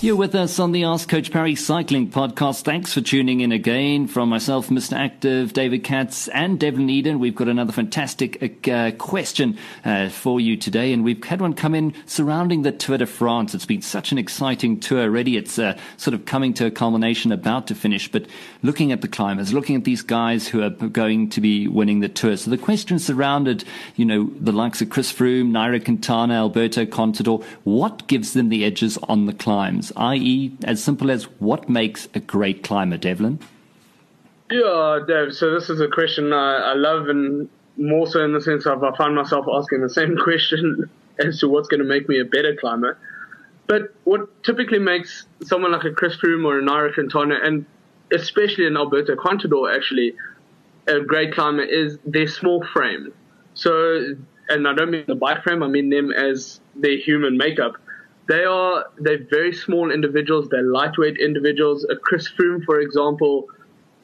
You're with us on the Ask Coach Parry Cycling Podcast. Thanks for tuning in again from myself, Mr. Active, David Katz, and Devlin Eyden. We've got another fantastic uh, question uh, for you today, and we've had one come in surrounding the Tour de France. It's been such an exciting tour already. It's uh, sort of coming to a culmination, about to finish, but looking at the climbers, looking at these guys who are going to be winning the tour. So the question surrounded, you know, the likes of Chris Froome, Nairo Quintana, Alberto Contador. What gives them the edges on the climbs? i.e., as simple as what makes a great climber, Devlin? Yeah, Dev. So this is a question I, I love, and more so in the sense of I find myself asking the same question as to what's going to make me a better climber. But what typically makes someone like a Chris Froome or a Nairo Quintana, and especially an Alberto Contador, actually a great climber, is their small frame. So, and I don't mean the bike frame; I mean them as their human makeup. They are they're very small individuals. They're lightweight individuals. A Chris Froome, for example,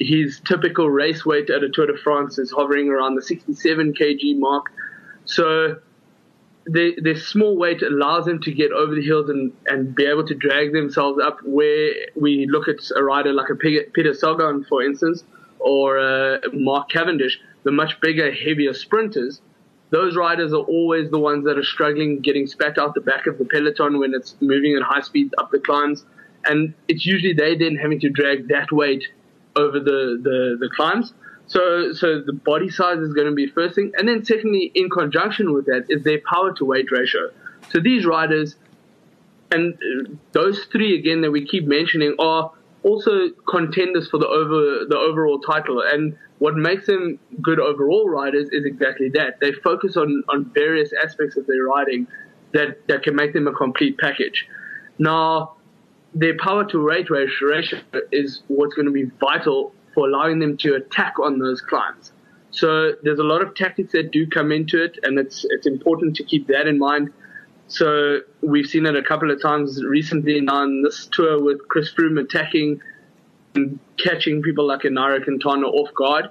his typical race weight at a Tour de France is hovering around the 67 kg mark. So their, small weight allows them to get over the hills and, and be able to drag themselves up. Where we look at a rider like a Peter Sagan, for instance, or uh, Mark Cavendish, the much bigger, heavier sprinters those riders are always the ones that are struggling getting spat out the back of the peloton when it's moving at high speeds up the climbs. And it's usually they then having to drag that weight over the, the, the climbs. So, so the body size is going to be first thing. And then secondly, in conjunction with that is their power to weight ratio. So these riders, and those three again that we keep mentioning are also contenders for the over, the overall title. And what makes them good overall riders is exactly that. They focus on, on various aspects of their riding that, that can make them a complete package. Now, their power to weight ratio is what's going to be vital for allowing them to attack on those climbs. So there's a lot of tactics that do come into it, and it's it's important to keep that in mind. So we've seen it a couple of times recently on this tour with Chris Froome attacking and catching people like a Nairo Quintana off guard.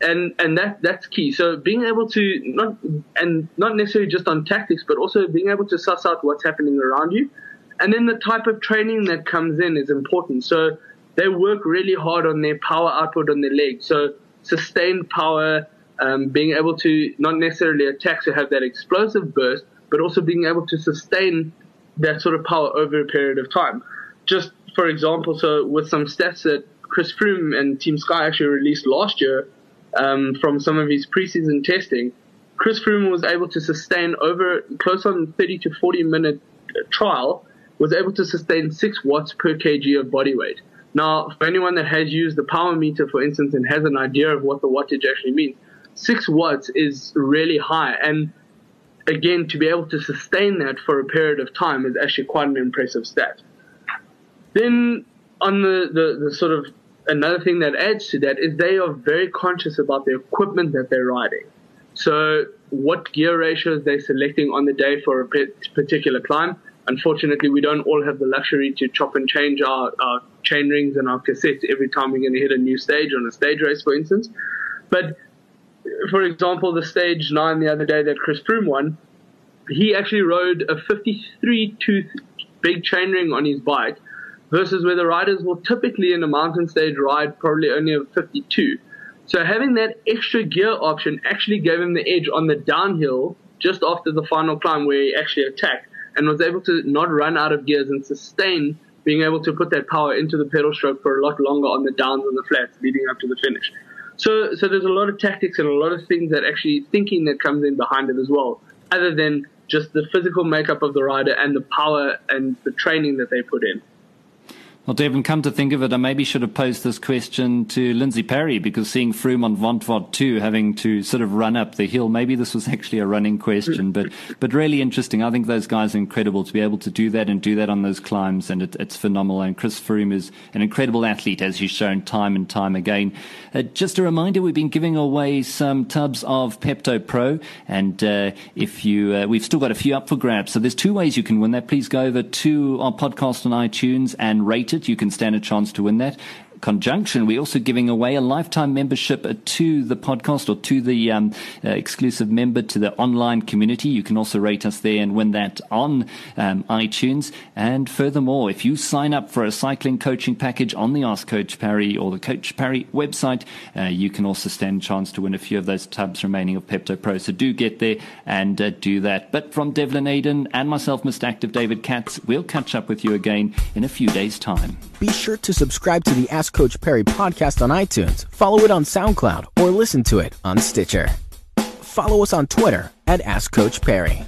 And, and that, that's key. So being able to not, and not necessarily just on tactics, but also being able to suss out what's happening around you. And then the type of training that comes in is important. So they work really hard on their power output on their legs. So sustained power, um, being able to not necessarily attack to have that explosive burst, but also being able to sustain that sort of power over a period of time. Just for example, so with some stats that Chris Froome and Team Sky actually released last year um, from some of his preseason testing, Chris Froome was able to sustain over close on 30 to 40 minute trial, was able to sustain 6 watts per kg of body weight. Now, for anyone that has used the power meter, for instance, and has an idea of what the wattage actually means, 6 watts is really high. And again, to be able to sustain that for a period of time is actually quite an impressive stat. Then on the, the, the sort of another thing that adds to that is they are very conscious about the equipment that they're riding. So what gear ratios they're selecting on the day for a particular climb. Unfortunately, we don't all have the luxury to chop and change our, our chain rings and our cassettes every time we're going to hit a new stage on a stage race, for instance. But for example, the stage nine the other day that Chris Froome won, he actually rode a 53 tooth big chainring on his bike versus where the riders will typically in a mountain stage ride probably only a 52. So having that extra gear option actually gave him the edge on the downhill just after the final climb where he actually attacked and was able to not run out of gears and sustain being able to put that power into the pedal stroke for a lot longer on the downs and the flats leading up to the finish. So, so there's a lot of tactics and a lot of things that actually thinking that comes in behind it as well, other than just the physical makeup of the rider and the power and the training that they put in. Well, Devin, come to think of it, I maybe should have posed this question to Lindsay Parry because seeing Froome on Ventoux having to sort of run up the hill, maybe this was actually a running question, but, but really interesting. I think those guys are incredible to be able to do that and do that on those climbs, and it, it's phenomenal. And Chris Froome is an incredible athlete, as he's shown time and time again. Uh, just a reminder, we've been giving away some tubs of Pepto Pro, and uh, if you, uh, we've still got a few up for grabs. So there's two ways you can win that. Please go over to our podcast on iTunes and rate it. You can stand a chance to win that conjunction, we're also giving away a lifetime membership to the podcast or to the um, uh, exclusive member to the online community. You can also rate us there and win that on um, iTunes. And furthermore, if you sign up for a cycling coaching package on the Ask Coach Parry or the Coach Parry website, uh, you can also stand a chance to win a few of those tubs remaining of Pepto Pro. So do get there and uh, do that. But from Devlin Eyden and myself, Mr. Active David Katz, we'll catch up with you again in a few days' time. Be sure to subscribe to the Ask Coach Parry podcast on iTunes, follow it on SoundCloud, or listen to it on Stitcher. Follow us on Twitter at Ask Coach Parry.